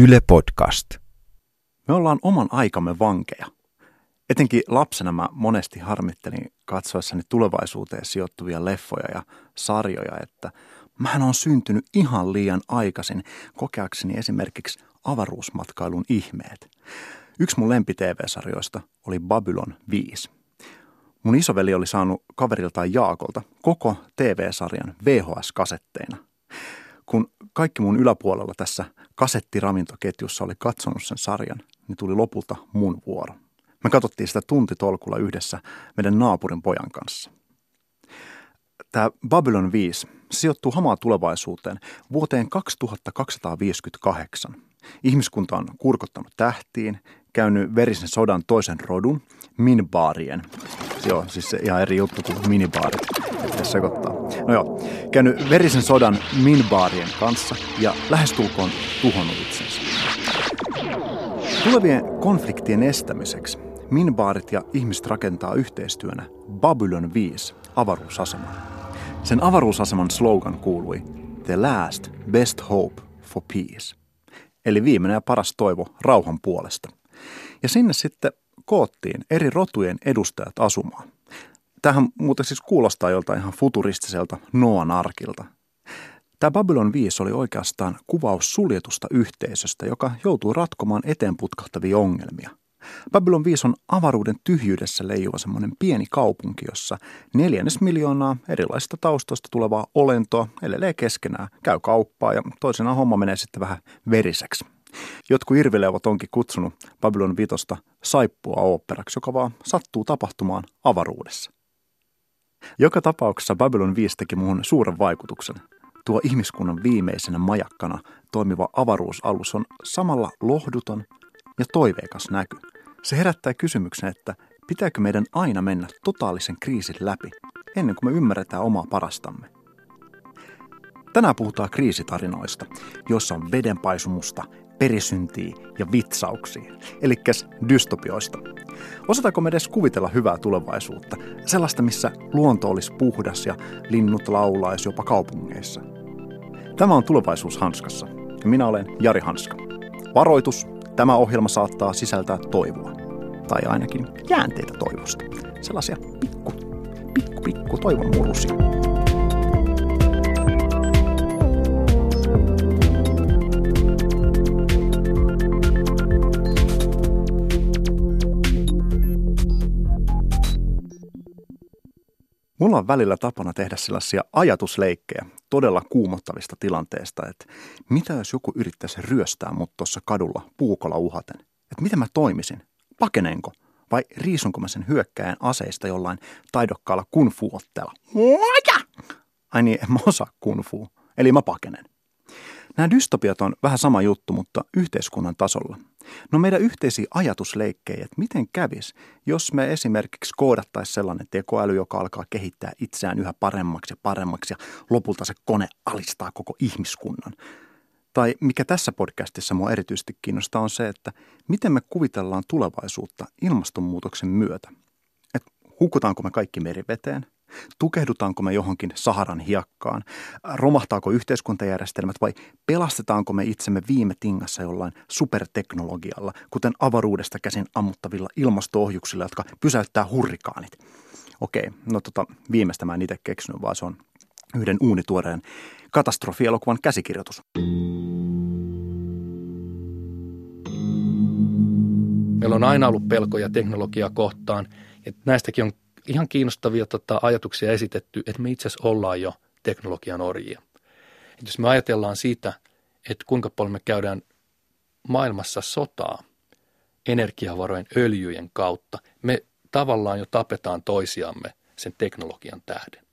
Yle Podcast. Me ollaan oman aikamme vankeja. Etenkin lapsena mä monesti harmittelin katsoessani tulevaisuuteen sijoittuvia leffoja ja sarjoja, että mähän on syntynyt ihan liian aikaisin kokeakseni esimerkiksi avaruusmatkailun ihmeet. Yksi mun lempi TV-sarjoista oli Babylon 5. Mun isoveli oli saanut kaveriltaan Jaakolta koko TV-sarjan VHS-kasetteina. Kun kaikki mun yläpuolella tässä kasettiravintoketjussa oli katsonut sen sarjan, niin tuli lopulta mun vuoro. Me katsottiin sitä tuntitolkulla yhdessä meidän naapurin pojan kanssa. Tämä Babylon 5 sijoittuu hamaa tulevaisuuteen vuoteen 2258. Ihmiskunta on kurkottanut tähtiin, käynyt verisen sodan toisen rodun, minbaarien. Joo, siis se ihan eri juttu kuin minibaarit, ettei sekoittaa. No joo, käynyt verisen sodan minbaarien kanssa ja lähestulkoon tuhonnut itsensä. Tulevien konfliktien estämiseksi minbaarit ja ihmiset rakentaa yhteistyönä Babylon 5 avaruusaseman. Sen avaruusaseman slogan kuului The last best hope for peace. Eli viimeinen ja paras toivo rauhan puolesta. Ja sinne sitten koottiin eri rotujen edustajat asumaan. Tähän muuten siis kuulostaa joltain ihan futuristiselta Noan arkilta. Tämä Babylon 5 oli oikeastaan kuvaus suljetusta yhteisöstä, joka joutuu ratkomaan eteen putkahtavia ongelmia. Babylon 5 on avaruuden tyhjyydessä leijuva semmoinen pieni kaupunki, jossa neljännes miljoonaa erilaisista taustoista tulevaa olentoa elelee keskenään, käy kauppaa ja toisenaan homma menee sitten vähän veriseksi. Jotkut irvilevät onkin kutsunut Babylon vitosta saippua oopperaksi, joka vaan sattuu tapahtumaan avaruudessa. Joka tapauksessa Babylon 5 teki muuhun suuren vaikutuksen. Tuo ihmiskunnan viimeisenä majakkana toimiva avaruusalus on samalla lohduton ja toiveikas näky. Se herättää kysymyksen, että pitääkö meidän aina mennä totaalisen kriisin läpi ennen kuin me ymmärretään omaa parastamme. Tänään puhutaan kriisitarinoista, joissa on vedenpaisumusta, perisyntiä ja vitsauksia, eli dystopioista. Osataanko me edes kuvitella hyvää tulevaisuutta, sellaista missä luonto olisi puhdas ja linnut laulaisi jopa kaupungeissa? Tämä on Tulevaisuus Hanskassa ja minä olen Jari Hanska. Varoitus, tämä ohjelma saattaa sisältää toivoa, tai ainakin jäänteitä toivosta. Sellaisia pikku, pikku, pikku toivon murusia. Mulla on välillä tapana tehdä sellaisia ajatusleikkejä todella kuumottavista tilanteista, että mitä jos joku yrittäisi ryöstää mut tuossa kadulla puukolla uhaten? Että miten mä toimisin? Pakenenko? Vai riisunko mä sen hyökkäjän aseista jollain taidokkaalla kunfuotteella? Ai niin, en mä osaa kunfuu. Eli mä pakenen. Nämä dystopiat on vähän sama juttu, mutta yhteiskunnan tasolla. No meidän yhteisiä ajatusleikkejä, että miten kävis, jos me esimerkiksi koodattaisiin sellainen tekoäly, joka alkaa kehittää itseään yhä paremmaksi ja paremmaksi ja lopulta se kone alistaa koko ihmiskunnan. Tai mikä tässä podcastissa mua erityisesti kiinnostaa on se, että miten me kuvitellaan tulevaisuutta ilmastonmuutoksen myötä. Et hukutaanko me kaikki meriveteen – Tukehdutaanko me johonkin Saharan hiekkaan? Romahtaako yhteiskuntajärjestelmät vai pelastetaanko me itsemme viime tingassa jollain superteknologialla, kuten avaruudesta käsin ammuttavilla ilmastoohjuksilla, jotka pysäyttää hurrikaanit? Okei, no tota, viimeistä mä en itse keksinyt, vaan se on yhden uunituoreen katastrofielokuvan käsikirjoitus. Meillä on aina ollut pelkoja teknologiaa kohtaan, että näistäkin on ihan kiinnostavia tota, ajatuksia esitetty, että me itse asiassa ollaan jo teknologian orjia. Et jos me ajatellaan siitä, että kuinka paljon me käydään maailmassa sotaa energiavarojen öljyjen kautta, me tavallaan jo tapetaan toisiamme sen teknologian tähden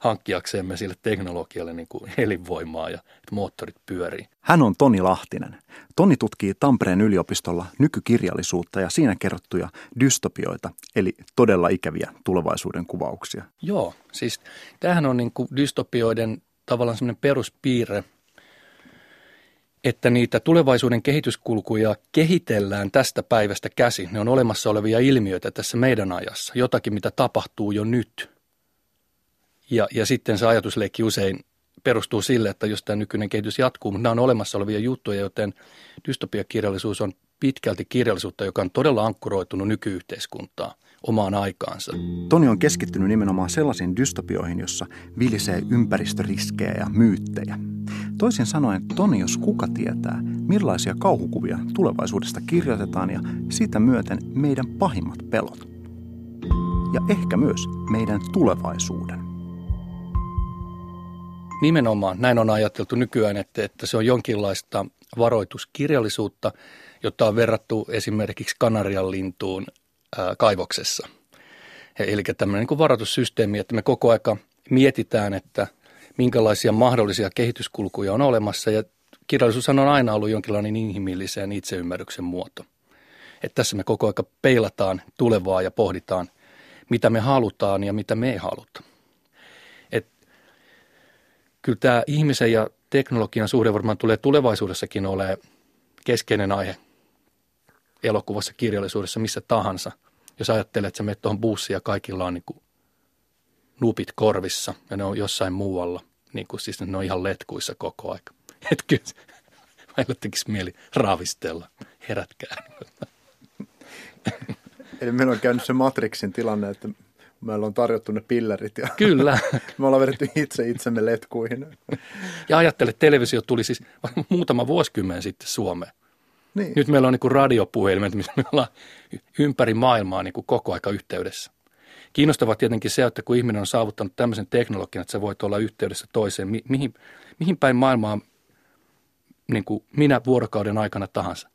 hankkiaksemme sille teknologialle niin kuin elinvoimaa ja että moottorit pyörii. Hän on Toni Lahtinen. Toni tutkii Tampereen yliopistolla nykykirjallisuutta ja siinä kerrottuja dystopioita, eli todella ikäviä tulevaisuuden kuvauksia. Joo, siis tämähän on niin kuin dystopioiden tavallaan semmoinen peruspiirre, että niitä tulevaisuuden kehityskulkuja kehitellään tästä päivästä käsin. Ne on olemassa olevia ilmiöitä tässä meidän ajassa, jotakin mitä tapahtuu jo nyt – ja, ja sitten se ajatusleikki usein perustuu sille, että jos tämä nykyinen kehitys jatkuu, mutta nämä on olemassa olevia juttuja, joten dystopiakirjallisuus on pitkälti kirjallisuutta, joka on todella ankkuroitunut nykyyhteiskuntaa omaan aikaansa. Toni on keskittynyt nimenomaan sellaisiin dystopioihin, jossa vilisee ympäristöriskejä ja myyttejä. Toisin sanoen Toni, jos kuka tietää, millaisia kauhukuvia tulevaisuudesta kirjoitetaan ja siitä myöten meidän pahimmat pelot. Ja ehkä myös meidän tulevaisuuden. Nimenomaan näin on ajateltu nykyään, että, että se on jonkinlaista varoituskirjallisuutta, jota on verrattu esimerkiksi Kanarian lintuun ää, kaivoksessa. Eli tämmöinen niin varoitussysteemi, että me koko aika mietitään, että minkälaisia mahdollisia kehityskulkuja on olemassa ja kirjallisuus on aina ollut jonkinlainen inhimillisen itseymmärryksen muoto. Että tässä me koko aika peilataan tulevaa ja pohditaan, mitä me halutaan ja mitä me ei haluta. Et kyllä tämä ihmisen ja teknologian suhde varmaan tulee tulevaisuudessakin olemaan keskeinen aihe elokuvassa, kirjallisuudessa, missä tahansa. Jos ajattelet, että sä menet tuohon bussiin ja kaikilla on niin kuin nupit korvissa ja ne on jossain muualla, niin kuin siis ne on ihan letkuissa koko aika. Että kyllä mieli raavistella, herätkää. Eli meillä on käynyt se Matrixin tilanne, että meillä on tarjottu ne pillerit ja Kyllä. me ollaan vedetty itse itsemme letkuihin. Ja ajattele, että televisio tuli siis muutama vuosikymmen sitten Suomeen. Niin. Nyt meillä on niin radiopuhelimet, missä me ollaan ympäri maailmaa niin kuin koko aika yhteydessä. Kiinnostavaa tietenkin se, että kun ihminen on saavuttanut tämmöisen teknologian, että sä voit olla yhteydessä toiseen, mi- mihin, mihin päin maailmaa niin kuin minä vuorokauden aikana tahansa.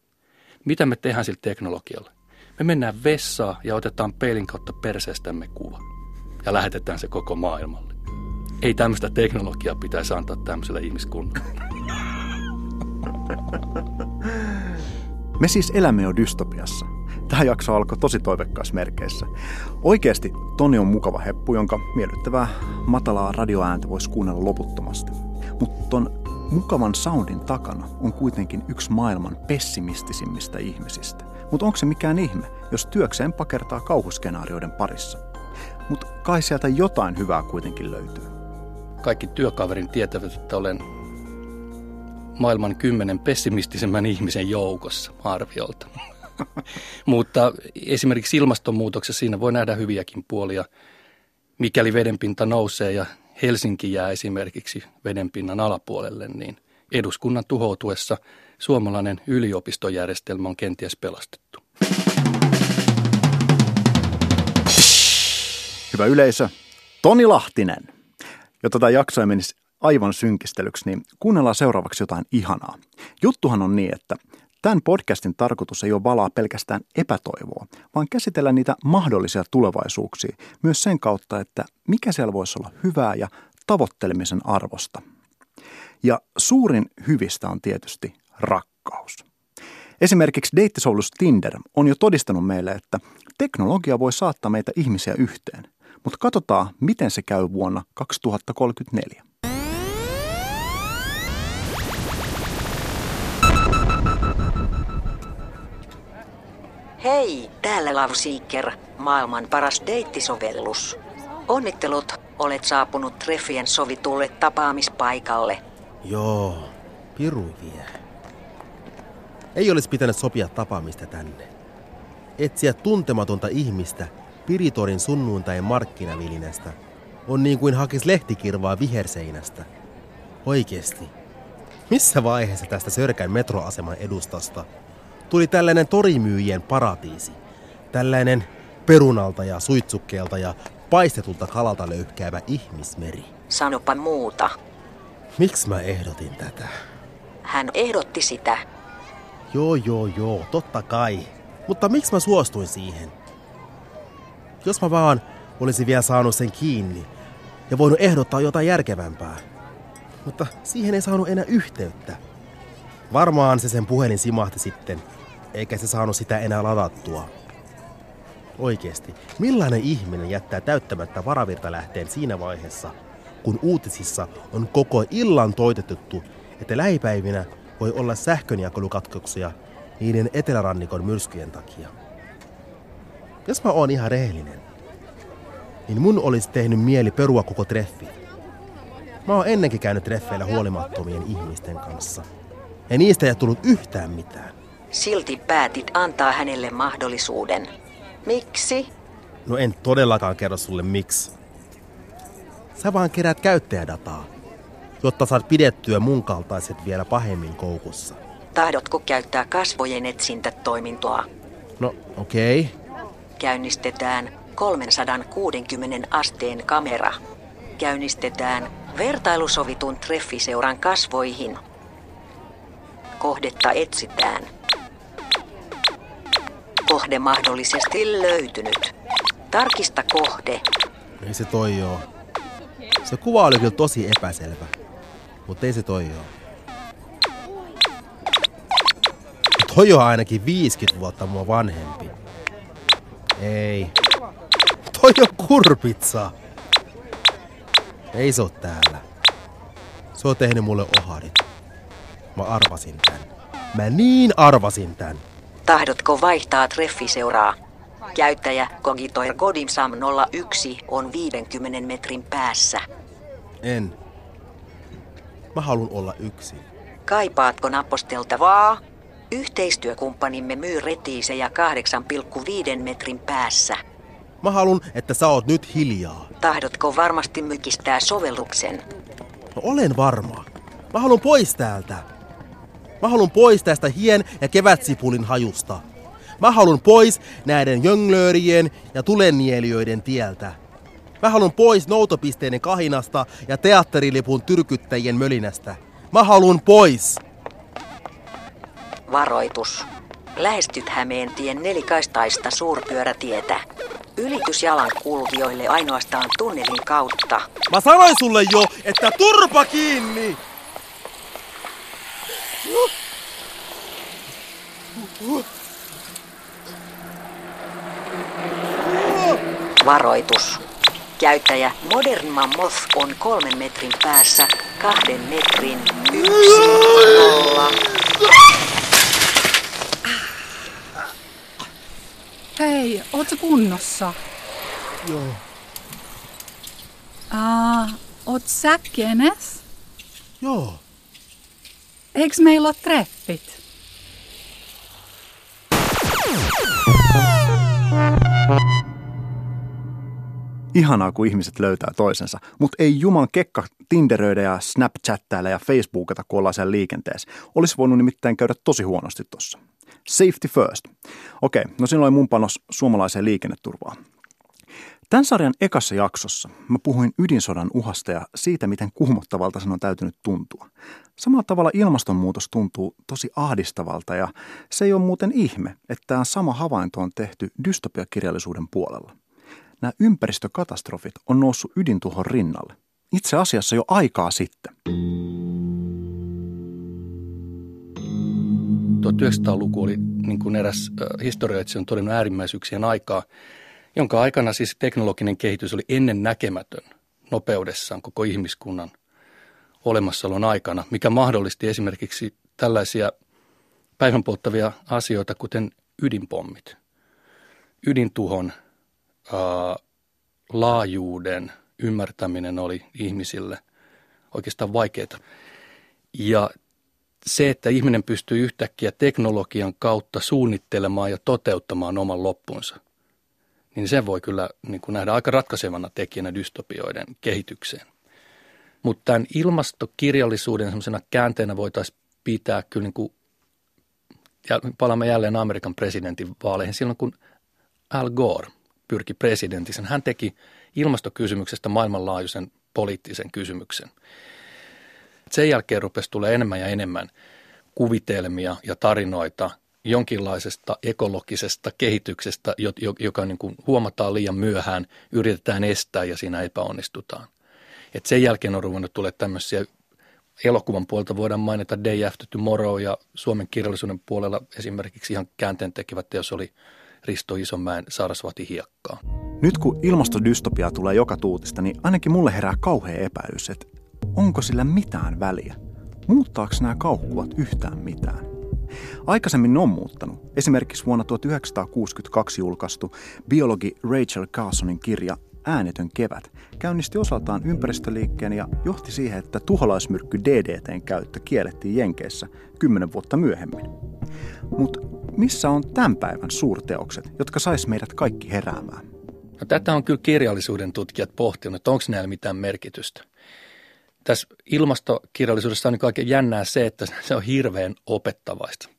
Mitä me tehdään sillä teknologialla? Me mennään vessaan ja otetaan peilin kautta perseestämme kuva ja lähetetään se koko maailmalle. Ei tämmöistä teknologiaa pitäisi antaa tämmöiselle ihmiskunnalle. Me siis elämme jo dystopiassa. Tämä jakso alkoi tosi merkeissä. Oikeasti Toni on mukava heppu, jonka miellyttävää matalaa radioääntä voisi kuunnella loputtomasti. Mutta ton mukavan soundin takana on kuitenkin yksi maailman pessimistisimmistä ihmisistä. Mutta onko se mikään ihme, jos työkseen pakertaa kauhuskenaarioiden parissa? Mutta kai sieltä jotain hyvää kuitenkin löytyy. Kaikki työkaverin tietävät, että olen maailman kymmenen pessimistisemmän ihmisen joukossa arviolta. Mutta esimerkiksi ilmastonmuutoksessa siinä voi nähdä hyviäkin puolia. Mikäli vedenpinta nousee ja Helsinki jää esimerkiksi vedenpinnan alapuolelle, niin eduskunnan tuhoutuessa suomalainen yliopistojärjestelmä on kenties pelastettu. Hyvä yleisö, Toni Lahtinen. Jotta tämä jakso menisi aivan synkistelyksi, niin kuunnellaan seuraavaksi jotain ihanaa. Juttuhan on niin, että Tämän podcastin tarkoitus ei ole valaa pelkästään epätoivoa, vaan käsitellä niitä mahdollisia tulevaisuuksia myös sen kautta, että mikä siellä voisi olla hyvää ja tavoittelemisen arvosta. Ja suurin hyvistä on tietysti rakkaus. Esimerkiksi deittisoulus Tinder on jo todistanut meille, että teknologia voi saattaa meitä ihmisiä yhteen. Mutta katsotaan, miten se käy vuonna 2034. Hei, täällä Love Seeker, maailman paras deittisovellus. Onnittelut, olet saapunut treffien sovitulle tapaamispaikalle. Joo, piru vie. Ei olisi pitänyt sopia tapaamista tänne. Etsiä tuntematonta ihmistä Piritorin sunnuntai markkinavilinästä on niin kuin hakis lehtikirvaa viherseinästä. Oikeesti. Missä vaiheessa tästä Sörkän metroaseman edustasta tuli tällainen torimyyjien paratiisi. Tällainen perunalta ja suitsukkeelta ja paistetulta kalalta löyhkäävä ihmismeri. Sanopa muuta. Miksi mä ehdotin tätä? Hän ehdotti sitä. Joo, joo, joo, totta kai. Mutta miksi mä suostuin siihen? Jos mä vaan olisin vielä saanut sen kiinni ja voinut ehdottaa jotain järkevämpää. Mutta siihen ei saanut enää yhteyttä. Varmaan se sen puhelin simahti sitten, eikä se saanut sitä enää ladattua. Oikeesti, millainen ihminen jättää täyttämättä varavirtalähteen siinä vaiheessa, kun uutisissa on koko illan toitettu, että lähipäivinä voi olla sähkönjakelukatkoksia niiden etelärannikon myrskyjen takia. Jos mä oon ihan rehellinen, niin mun olisi tehnyt mieli perua koko treffi. Mä oon ennenkin käynyt treffeillä huolimattomien ihmisten kanssa. Ja niistä ei ole tullut yhtään mitään. Silti päätit antaa hänelle mahdollisuuden. Miksi? No en todellakaan kerro sulle miksi. Sä vaan kerät käyttäjädataa, jotta saat pidettyä mun kaltaiset vielä pahemmin koukussa. Tahdotko käyttää kasvojen etsintätoimintoa? No okei. Okay. Käynnistetään 360 asteen kamera. Käynnistetään vertailusovitun treffiseuran kasvoihin. Kohdetta etsitään. Kohde mahdollisesti löytynyt. Tarkista kohde. Ei se toi joo. Se kuva oli kyllä tosi epäselvä. Mutta ei se toi joo. Toi on ainakin 50 vuotta mua vanhempi. Ei. Toi on kurpitsa. Ei se oo täällä. Se on tehnyt mulle oharit. Mä arvasin tän. Mä niin arvasin tän. Tahdotko vaihtaa treffiseuraa? Käyttäjä Kogitoir Godimsam 01 on 50 metrin päässä. En. Mä haluan olla yksin. Kaipaatko naposteltavaa? Yhteistyökumppanimme myy retiisejä 8,5 metrin päässä. Mä haluan, että sä oot nyt hiljaa. Tahdotko varmasti mykistää sovelluksen? No olen varma. Mä haluan pois täältä. Mä haluan pois tästä hien ja kevätsipulin hajusta. Mä haluan pois näiden jönglöörien ja tulennielijöiden tieltä. Mä haluan pois noutopisteiden kahinasta ja teatterilipun tyrkyttäjien mölinästä. Mä haluan pois! Varoitus. Lähestyt Hämeentien nelikaistaista suurpyörätietä. Ylitys jalan kulkijoille ainoastaan tunnelin kautta. Mä sanoin sulle jo, että turpa kiinni! Varoitus. Käyttäjä Modern Mammoth on kolmen metrin päässä kahden metrin yksi nolla. Hei, ootko kunnossa? Joo. Aa, oot sä Kenneth? Joo. Eiks meillä ole treffit? Ihanaa, kun ihmiset löytää toisensa, mutta ei juman kekka Tinderöidä ja Snapchattailla ja Facebookata, kun ollaan siellä liikenteessä. Olisi voinut nimittäin käydä tosi huonosti tossa. Safety first. Okei, no siinä oli mun panos suomalaiseen liikenneturvaan. Tämän sarjan ekassa jaksossa mä puhuin ydinsodan uhasta ja siitä, miten kuumottavalta sen on täytynyt tuntua. Samalla tavalla ilmastonmuutos tuntuu tosi ahdistavalta ja se ei ole muuten ihme, että tämä sama havainto on tehty dystopiakirjallisuuden puolella. Nämä ympäristökatastrofit on noussut ydintuhon rinnalle. Itse asiassa jo aikaa sitten. 1900-luku oli niin kuin eräs historioitsija on todennut äärimmäisyyksien aikaa, jonka aikana siis teknologinen kehitys oli ennen näkemätön nopeudessaan koko ihmiskunnan olemassaolon aikana, mikä mahdollisti esimerkiksi tällaisia päivänpolttavia asioita, kuten ydinpommit. Ydintuhon laajuuden ymmärtäminen oli ihmisille oikeastaan vaikeaa. Ja se, että ihminen pystyy yhtäkkiä teknologian kautta suunnittelemaan ja toteuttamaan oman loppunsa, niin sen voi kyllä niin kuin nähdä aika ratkaisevana tekijänä dystopioiden kehitykseen. Mutta tämän ilmastokirjallisuuden semmoisena käänteenä voitaisiin pitää kyllä niin kuin, ja palaamme jälleen Amerikan presidentin vaaleihin, silloin kun Al Gore pyrki presidentisen, hän teki ilmastokysymyksestä maailmanlaajuisen poliittisen kysymyksen. Sen jälkeen rupesi tulee enemmän ja enemmän kuvitelmia ja tarinoita jonkinlaisesta ekologisesta kehityksestä, joka niin kuin huomataan liian myöhään, yritetään estää ja siinä epäonnistutaan. Et sen jälkeen on ruvennut tulee tämmöisiä elokuvan puolta voidaan mainita Day After Tomorrow ja Suomen kirjallisuuden puolella esimerkiksi ihan käänteen tekevät teos oli Risto Isonmäen Sarasvati hiekkaa. Nyt kun ilmastodystopia tulee joka tuutista, niin ainakin mulle herää kauhea epäilys, että onko sillä mitään väliä? Muuttaako nämä kauhukuvat yhtään mitään? Aikaisemmin ne on muuttanut. Esimerkiksi vuonna 1962 julkaistu biologi Rachel Carsonin kirja Äänetön kevät käynnisti osaltaan ympäristöliikkeen ja johti siihen, että tuholaismyrkky DDTn käyttö kiellettiin Jenkeissä kymmenen vuotta myöhemmin. Mutta missä on tämän päivän suurteokset, jotka sais meidät kaikki heräämään? No, tätä on kyllä kirjallisuuden tutkijat pohtinut, että onko näillä mitään merkitystä. Tässä ilmastokirjallisuudessa on niin oikein jännää se, että se on hirveän opettavaista.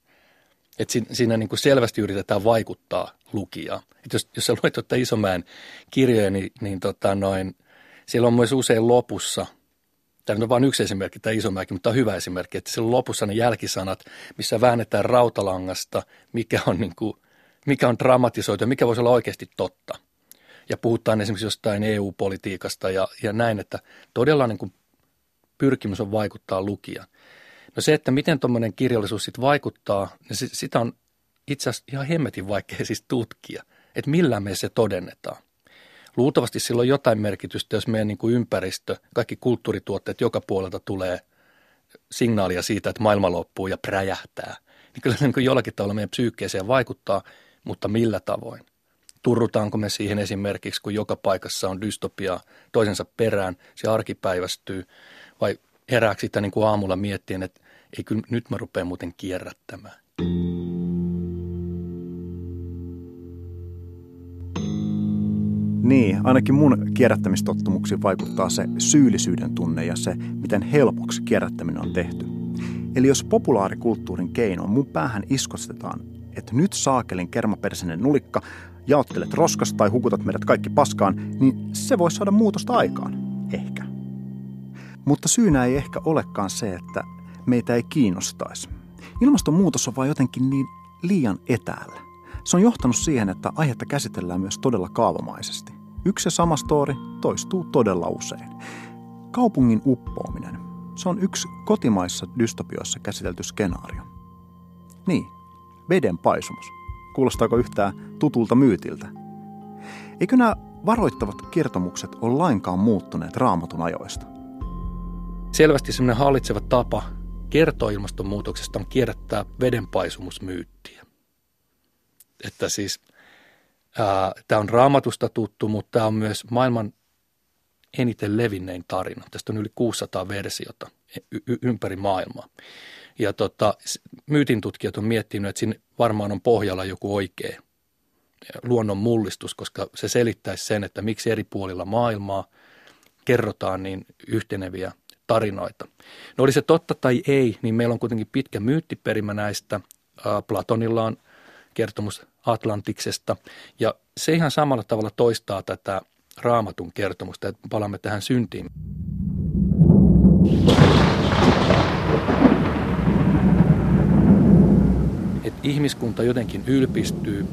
Et siinä niin kuin selvästi yritetään vaikuttaa lukijaan. Et jos, jos sä luet tuota Isomäen kirjoja, niin, niin tota noin, siellä on myös usein lopussa, tämä on vain yksi esimerkki, tämä Isomäki, mutta tämä on hyvä esimerkki, että siellä on lopussa ne jälkisanat, missä väännetään rautalangasta, mikä on, niin kuin, mikä on dramatisoitu ja mikä voisi olla oikeasti totta. Ja puhutaan esimerkiksi jostain EU-politiikasta ja, ja näin, että todella niin kuin pyrkimys on vaikuttaa lukijaan. No se, että miten tuommoinen kirjallisuus sitten vaikuttaa, niin sitä on itse asiassa ihan hemmetin vaikea siis tutkia, että millä me se todennetaan. Luultavasti sillä on jotain merkitystä, jos meidän niin kuin ympäristö, kaikki kulttuurituotteet joka puolelta tulee signaalia siitä, että maailma loppuu ja präjähtää. Niin kyllä se niin kuin jollakin tavalla meidän psyykkeeseen vaikuttaa, mutta millä tavoin? Turrutaanko me siihen esimerkiksi, kun joka paikassa on dystopia toisensa perään, se arkipäivästyy, vai herääkö sitä niin kuin aamulla miettien, että ei kyllä nyt mä rupean muuten kierrättämään. Niin, ainakin mun kierrättämistottumuksiin vaikuttaa se syyllisyyden tunne ja se, miten helpoksi kierrättäminen on tehty. Eli jos populaarikulttuurin keino mun päähän iskostetaan, että nyt saakelin kermapersinen nulikka, jaottelet roskasta tai hukutat meidät kaikki paskaan, niin se voi saada muutosta aikaan. Ehkä. Mutta syynä ei ehkä olekaan se, että meitä ei kiinnostaisi. Ilmastonmuutos on vain jotenkin niin liian etäällä. Se on johtanut siihen, että aihetta käsitellään myös todella kaavamaisesti. Yksi ja sama story toistuu todella usein. Kaupungin uppoaminen. Se on yksi kotimaissa dystopioissa käsitelty skenaario. Niin, veden paisumus. Kuulostaako yhtään tutulta myytiltä? Eikö nämä varoittavat kertomukset ole lainkaan muuttuneet raamatun ajoista? Selvästi semmoinen hallitseva tapa kertoo ilmastonmuutoksesta on kierrättää vedenpaisumusmyyttiä. Että siis tämä on raamatusta tuttu, mutta tämä on myös maailman eniten levinnein tarina. Tästä on yli 600 versiota y- ympäri maailmaa. Ja tota, myytin tutkijat on miettinyt, että siinä varmaan on pohjalla joku oikea luonnon mullistus, koska se selittäisi sen, että miksi eri puolilla maailmaa kerrotaan niin yhteneviä tarinoita. No oli se totta tai ei, niin meillä on kuitenkin pitkä myyttiperimä näistä. Platonilla on kertomus Atlantiksesta ja se ihan samalla tavalla toistaa tätä raamatun kertomusta, että palaamme tähän syntiin. Että ihmiskunta jotenkin ylpistyy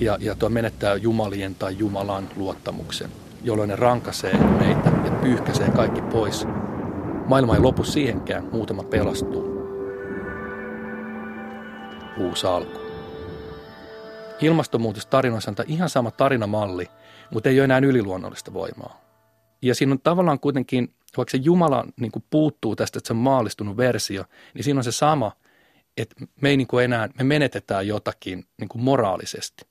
ja, ja tuo menettää jumalien tai Jumalan luottamuksen, jolloin ne rankasee meitä ja pyyhkäisee kaikki pois Maailma ei lopu siihenkään, muutama pelastuu. Uusi alku. Ilmastonmuutostarinoissa on ihan sama tarinamalli, mutta ei ole enää yliluonnollista voimaa. Ja siinä on tavallaan kuitenkin, vaikka se Jumala niin kuin puuttuu tästä, että se on maallistunut versio, niin siinä on se sama, että me ei niin kuin enää, me menetetään jotakin niin kuin moraalisesti.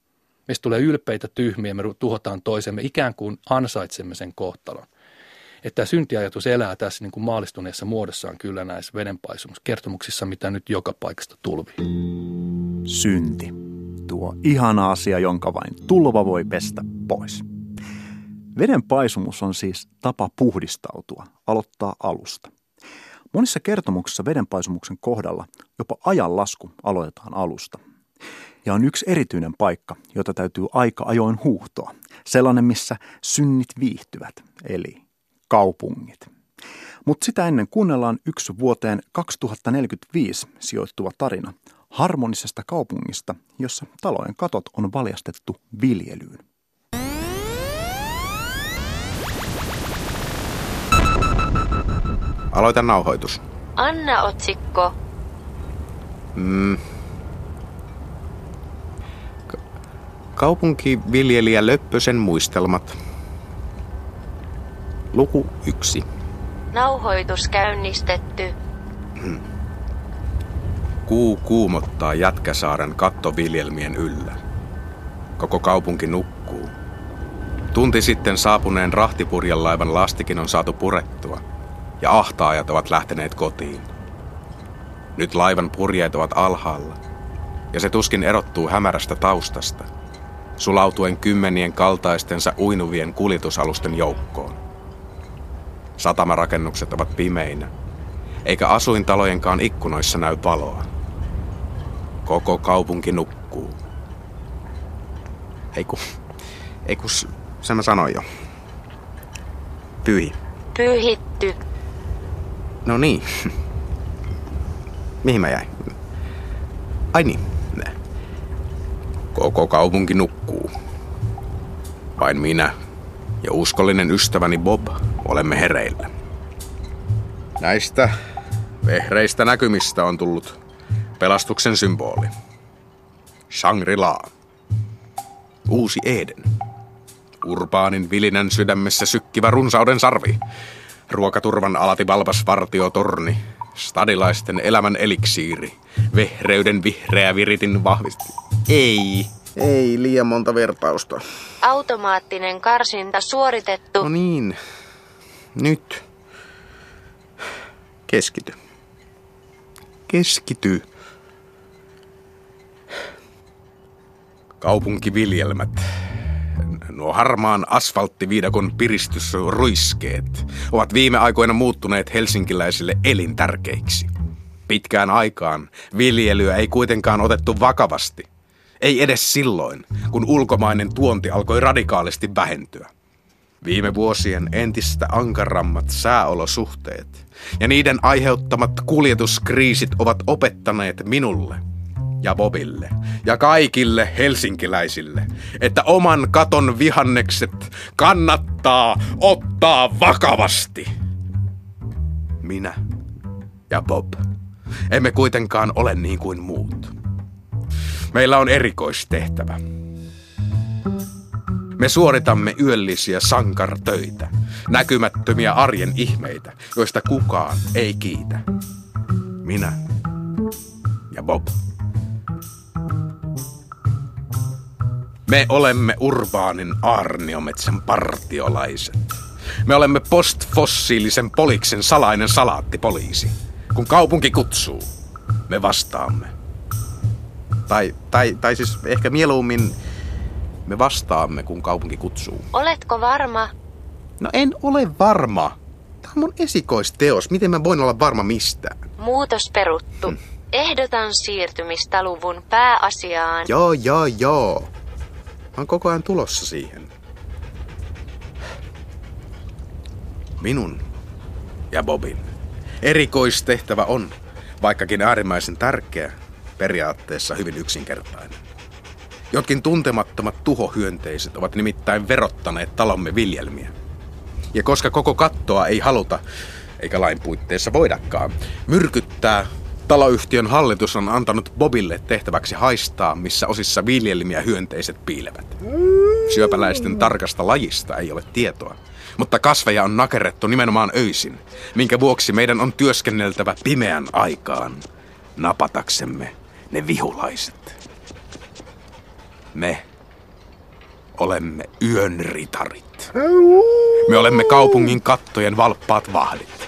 Meistä tulee ylpeitä tyhmiä, me tuhotaan toisemme, ikään kuin ansaitsemme sen kohtalon että tämä syntiajatus elää tässä niin kuin maalistuneessa muodossaan kyllä näissä vedenpaisumuskertomuksissa, mitä nyt joka paikasta tulvii. Synti. Tuo ihana asia, jonka vain tulva voi pestä pois. Veden paisumus on siis tapa puhdistautua, aloittaa alusta. Monissa kertomuksissa vedenpaisumuksen kohdalla jopa ajanlasku aloitetaan alusta. Ja on yksi erityinen paikka, jota täytyy aika ajoin huuhtoa. Sellainen, missä synnit viihtyvät, eli kaupungit. Mutta sitä ennen kuunnellaan yksi vuoteen 2045 sijoittuva tarina harmonisesta kaupungista, jossa talojen katot on valjastettu viljelyyn. Aloita nauhoitus. Anna otsikko. Mm. Ka- kaupunkiviljelijä Löppösen muistelmat. Luku 1. Nauhoitus käynnistetty. Kuu kuumottaa Jätkäsaaren kattoviljelmien yllä. Koko kaupunki nukkuu. Tunti sitten saapuneen rahtipurjan laivan lastikin on saatu purettua, ja ahtaajat ovat lähteneet kotiin. Nyt laivan purjeet ovat alhaalla, ja se tuskin erottuu hämärästä taustasta, sulautuen kymmenien kaltaistensa uinuvien kuljetusalusten joukkoon. Satamarakennukset ovat pimeinä, eikä asuintalojenkaan ikkunoissa näy valoa. Koko kaupunki nukkuu. Ei kun, ei kun, sen mä sanoin jo. Pyhi. Pyhitty. No niin. Mihin mä jäin? Ai niin. Koko kaupunki nukkuu. Vain minä ja uskollinen ystäväni Bob olemme hereillä. Näistä vehreistä näkymistä on tullut pelastuksen symboli. Shangri-La. Uusi Eden. Urbaanin vilinän sydämessä sykkivä runsauden sarvi. Ruokaturvan alati valpas vartiotorni. Stadilaisten elämän eliksiiri. Vehreyden vihreä viritin vahvisti. Ei. Ei liian monta vertausta. Automaattinen karsinta suoritettu. No niin. Nyt. Keskity. Keskity. Kaupunkiviljelmät. Nuo harmaan asfalttiviidakon piristysruiskeet ovat viime aikoina muuttuneet helsinkiläisille elintärkeiksi. Pitkään aikaan viljelyä ei kuitenkaan otettu vakavasti. Ei edes silloin, kun ulkomainen tuonti alkoi radikaalisti vähentyä. Viime vuosien entistä ankarammat sääolosuhteet ja niiden aiheuttamat kuljetuskriisit ovat opettaneet minulle ja Bobille ja kaikille helsinkiläisille, että oman katon vihannekset kannattaa ottaa vakavasti. Minä ja Bob emme kuitenkaan ole niin kuin muut. Meillä on erikoistehtävä. Me suoritamme yöllisiä sankartöitä, näkymättömiä arjen ihmeitä, joista kukaan ei kiitä. Minä ja Bob. Me olemme urbaanin aarniometsän partiolaiset. Me olemme postfossiilisen poliksen salainen salaattipoliisi. Kun kaupunki kutsuu, me vastaamme. Tai, tai, tai siis ehkä mieluummin me vastaamme, kun kaupunki kutsuu. Oletko varma? No en ole varma. Tämä on mun esikoisteos. Miten mä voin olla varma mistään? Muutos peruttu. Hmm. Ehdotan siirtymistä luvun pääasiaan. Joo, joo, joo. Oon koko ajan tulossa siihen. Minun ja Bobin erikoistehtävä on, vaikkakin äärimmäisen tärkeä, periaatteessa hyvin yksinkertainen. Jotkin tuntemattomat tuhohyönteiset ovat nimittäin verottaneet talomme viljelmiä. Ja koska koko kattoa ei haluta, eikä lain puitteissa voidakaan, myrkyttää, taloyhtiön hallitus on antanut Bobille tehtäväksi haistaa, missä osissa viljelmiä hyönteiset piilevät. Syöpäläisten tarkasta lajista ei ole tietoa, mutta kasveja on nakerrettu nimenomaan öisin, minkä vuoksi meidän on työskenneltävä pimeän aikaan napataksemme ne vihulaiset. Me olemme yön ritarit. Me olemme kaupungin kattojen valppaat vahdit.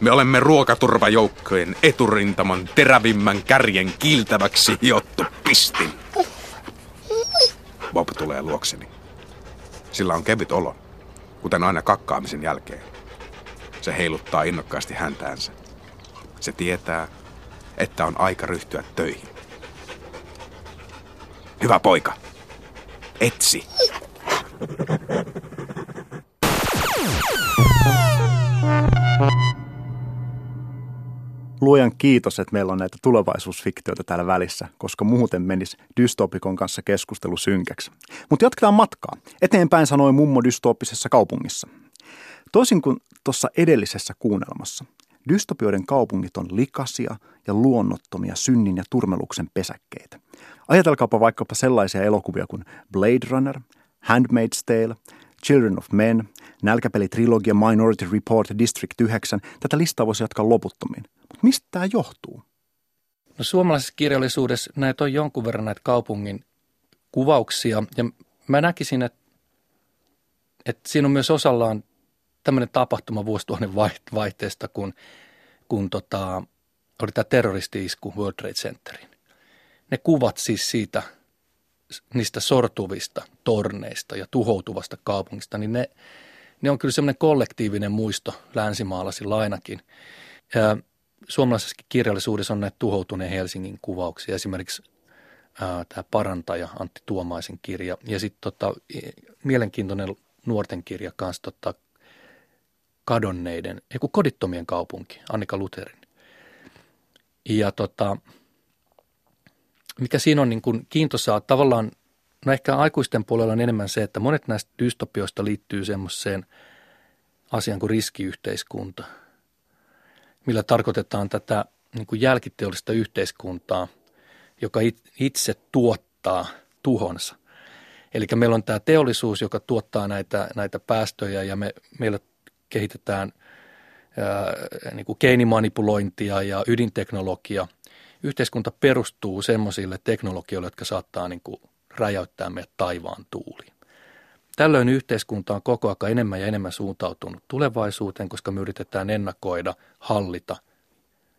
Me olemme ruokaturvajoukkojen eturintaman terävimmän kärjen kiiltäväksi hiottu pistin. Bob tulee luokseni. Sillä on kevyt olo, kuten aina kakkaamisen jälkeen. Se heiluttaa innokkaasti häntäänsä. Se tietää, että on aika ryhtyä töihin. Hyvä poika. Etsi. Luojan kiitos, että meillä on näitä tulevaisuusfiktioita täällä välissä, koska muuten menisi dystopikon kanssa keskustelu synkäksi. Mutta jatketaan matkaa. Eteenpäin sanoi mummo dystooppisessa kaupungissa. Toisin kuin tuossa edellisessä kuunnelmassa, dystopioiden kaupungit on likasia ja luonnottomia synnin ja turmeluksen pesäkkeitä. Ajatelkaapa vaikkapa sellaisia elokuvia kuin Blade Runner, Handmaid's Tale, Children of Men, nälkäpelitrilogia Minority Report District 9. Tätä listaa voisi jatkaa loputtomiin. Mistä tämä johtuu? No, suomalaisessa kirjallisuudessa näitä on jonkun verran näitä kaupungin kuvauksia ja mä näkisin, että että siinä on myös osallaan tämmöinen tapahtuma vuosituhannen vaihteesta, kun, kun tota, oli tämä terroristi-isku World Trade Centeriin. Ne kuvat siis siitä, niistä sortuvista torneista ja tuhoutuvasta kaupungista, niin ne, ne on kyllä semmoinen kollektiivinen muisto länsimaalaisilla ainakin. Ja suomalaisessa kirjallisuudessa on näitä tuhoutuneen Helsingin kuvauksia, esimerkiksi tämä parantaja Antti Tuomaisen kirja. Ja sitten tota, mielenkiintoinen nuorten kirja kanssa tota, kadonneiden, ei kodittomien kaupunki, Annika Lutherin. Ja tota, mikä siinä on niin kuin kiintosaa, tavallaan, no ehkä aikuisten puolella on enemmän se, että monet näistä dystopioista liittyy semmoiseen asiaan kuin riskiyhteiskunta, millä tarkoitetaan tätä niin kuin jälkiteollista yhteiskuntaa, joka itse tuottaa tuhonsa. Eli meillä on tämä teollisuus, joka tuottaa näitä, näitä päästöjä ja me, meillä kehitetään ää, niin kuin geenimanipulointia ja ydinteknologia. Yhteiskunta perustuu semmoisille teknologioille, jotka saattaa niin kuin räjäyttää meidät taivaan tuuliin. Tällöin yhteiskunta on koko ajan enemmän ja enemmän suuntautunut tulevaisuuteen, koska me yritetään ennakoida, hallita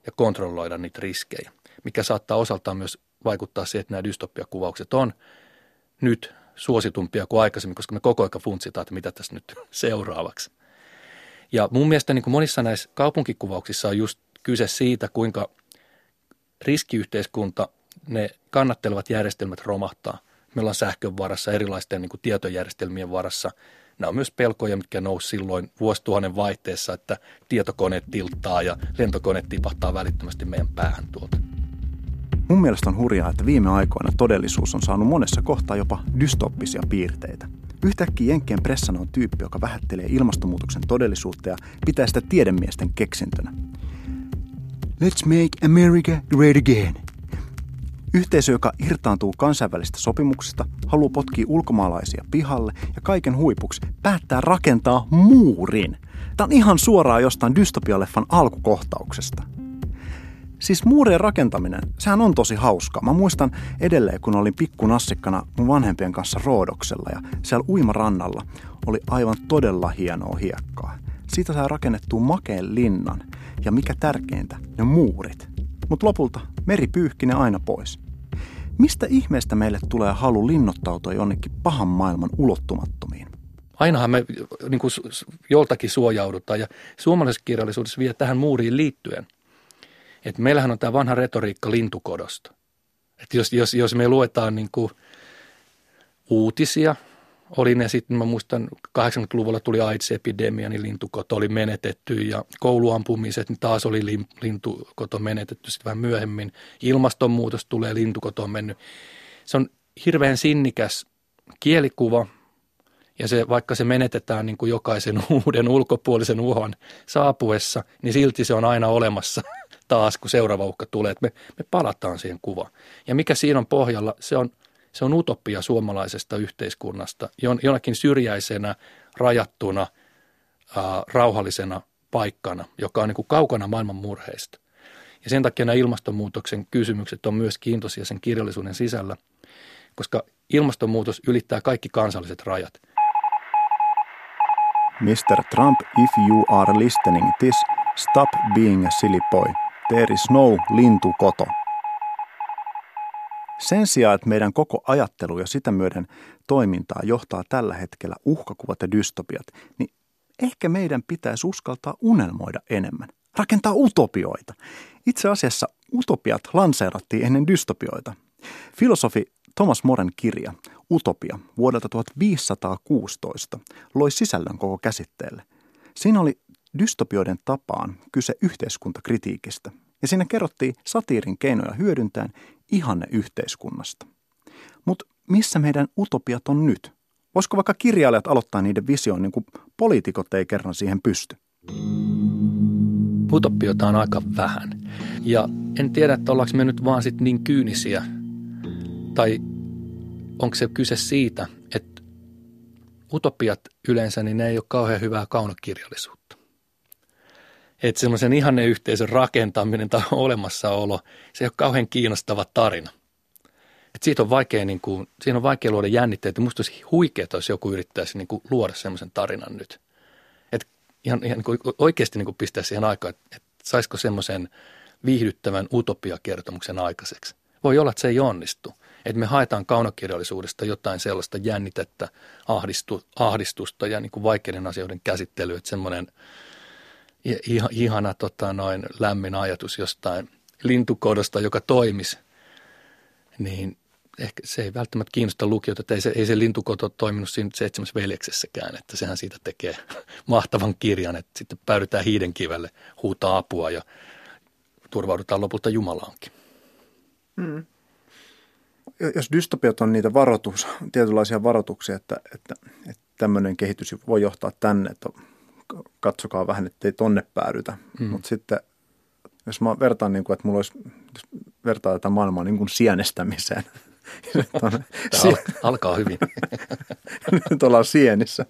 ja kontrolloida niitä riskejä, mikä saattaa osaltaan myös vaikuttaa siihen, että nämä dystopiakuvaukset on nyt suositumpia kuin aikaisemmin, koska me koko ajan funtsitaan, että mitä tässä nyt seuraavaksi. Ja mun mielestä niin kuin monissa näissä kaupunkikuvauksissa on just kyse siitä, kuinka riskiyhteiskunta, ne kannattelevat järjestelmät romahtaa. Meillä on sähkön varassa, erilaisten niin kuin tietojärjestelmien varassa. Nämä on myös pelkoja, mitkä nousi silloin vuosituhannen vaihteessa, että tietokone tilttaa ja lentokone tipahtaa välittömästi meidän päähän tuolta. Mun mielestä on hurjaa, että viime aikoina todellisuus on saanut monessa kohtaa jopa dystoppisia piirteitä. Yhtäkkiä Jenkkien pressana on tyyppi, joka vähättelee ilmastonmuutoksen todellisuutta ja pitää sitä tiedemiesten keksintönä. Let's make America great again. Yhteisö, joka irtaantuu kansainvälistä sopimuksista, haluaa potkia ulkomaalaisia pihalle ja kaiken huipuksi päättää rakentaa muurin. Tämä on ihan suoraan jostain dystopialeffan alkukohtauksesta – Siis muurien rakentaminen, sehän on tosi hauskaa. Mä muistan edelleen, kun olin pikkunassikkana mun vanhempien kanssa Roodoksella ja siellä uimarannalla oli aivan todella hienoa hiekkaa. Siitä sai rakennettua makeen linnan ja mikä tärkeintä, ne muurit. Mutta lopulta meri pyyhki ne aina pois. Mistä ihmeestä meille tulee halu linnoittautua jonnekin pahan maailman ulottumattomiin? Ainahan me niin kuin, joltakin suojaudutaan ja suomalaisessa kirjallisuudessa vielä tähän muuriin liittyen – että meillähän on tämä vanha retoriikka lintukodosta. Että jos, jos, jos me luetaan niin kuin uutisia, oli ne sitten, mä muistan 80-luvulla tuli AIDS-epidemia, niin lintukoto oli menetetty ja kouluampumiset, niin taas oli lintukoto menetetty sitten vähän myöhemmin. Ilmastonmuutos tulee, lintukoto on mennyt. Se on hirveän sinnikäs kielikuva ja se, vaikka se menetetään niin kuin jokaisen uuden ulkopuolisen uhon saapuessa, niin silti se on aina olemassa – taas, kun seuraava uhka tulee, me, me palataan siihen kuvaan. Ja mikä siinä on pohjalla, se on, se on utopia suomalaisesta yhteiskunnasta, jonakin syrjäisenä, rajattuna, ää, rauhallisena paikkana, joka on niin kuin kaukana maailman murheista. Ja sen takia nämä ilmastonmuutoksen kysymykset on myös kiintoisia sen kirjallisuuden sisällä, koska ilmastonmuutos ylittää kaikki kansalliset rajat. Mr. Trump, if you are listening this, stop being a silly boy. There is no lintukoto. Sen sijaan, että meidän koko ajattelu ja sitä myöden toimintaa johtaa tällä hetkellä uhkakuvat ja dystopiat, niin ehkä meidän pitäisi uskaltaa unelmoida enemmän. Rakentaa utopioita. Itse asiassa utopiat lanseerattiin ennen dystopioita. Filosofi Thomas Moren kirja Utopia vuodelta 1516 loi sisällön koko käsitteelle. Siinä oli dystopioiden tapaan kyse yhteiskuntakritiikistä, ja siinä kerrottiin satiirin keinoja hyödyntäen ihanne yhteiskunnasta. Mutta missä meidän utopiat on nyt? Voisiko vaikka kirjailijat aloittaa niiden visioon, niin kuin poliitikot ei kerran siihen pysty? Utopiota on aika vähän. Ja en tiedä, että ollaanko me nyt vaan sit niin kyynisiä. Tai onko se kyse siitä, että utopiat yleensä, niin ne ei ole kauhean hyvää kaunokirjallisuutta että semmoisen ihanne yhteisön rakentaminen tai olemassaolo, se ei ole kauhean kiinnostava tarina. Et siitä on vaikea, niin kuin, siinä on vaikea luoda jännitteitä. Musta olisi huikeaa, jos joku yrittäisi niin kuin, luoda semmoisen tarinan nyt. Et ihan, ihan niin kuin, oikeasti niin kuin pistää siihen aikaan, että, että saisiko semmoisen viihdyttävän utopiakertomuksen aikaiseksi. Voi olla, että se ei onnistu. Että me haetaan kaunokirjallisuudesta jotain sellaista jännitettä, ahdistu, ahdistusta ja niin kuin vaikeiden asioiden käsittelyä. Että semmoinen ihana tota, noin lämmin ajatus jostain lintukodosta, joka toimisi, niin ehkä se ei välttämättä kiinnosta lukijoita, että ei se, ei se lintukoto toiminut siinä seitsemässä veljeksessäkään, että sehän siitä tekee mahtavan kirjan, että sitten päädytään hiidenkivelle, huutaa apua ja turvaudutaan lopulta Jumalaankin. Mm. Jos dystopiat on niitä varoitus, tietynlaisia varoituksia, että, että, että tämmöinen kehitys voi johtaa tänne, että katsokaa vähän, ettei tonne päädytä. Mm. Mutta sitten jos mä vertaan, niin kuin, että mulla olisi, jos vertaa tätä maailmaa niin kuin sienestämiseen. Sie- alkaa hyvin. Nyt ollaan sienissä.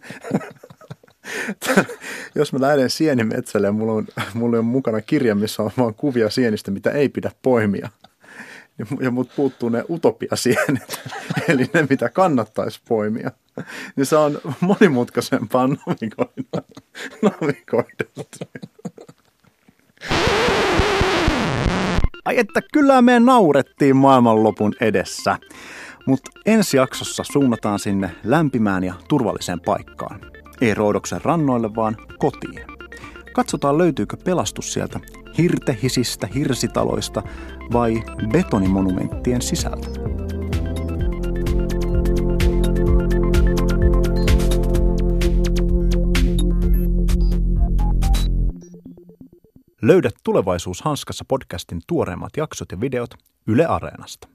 jos mä lähden sienimetsälle ja mulla on, mulla on mukana kirja, missä on vaan kuvia sienistä, mitä ei pidä poimia. Ja mut puuttuu ne utopiasienet, eli ne, mitä kannattaisi poimia. Niin se on monimutkaisempaa navigoida. navigoida. Ai että kyllä me naurettiin maailmanlopun edessä. Mutta ensi jaksossa suunnataan sinne lämpimään ja turvalliseen paikkaan. Ei Roodoksen rannoille, vaan kotiin. Katsotaan löytyykö pelastus sieltä hirtehisistä hirsitaloista vai betonimonumenttien sisältä. Löydät Tulevaisuus hanskassa podcastin tuoreimmat jaksot ja videot Yle Areenasta.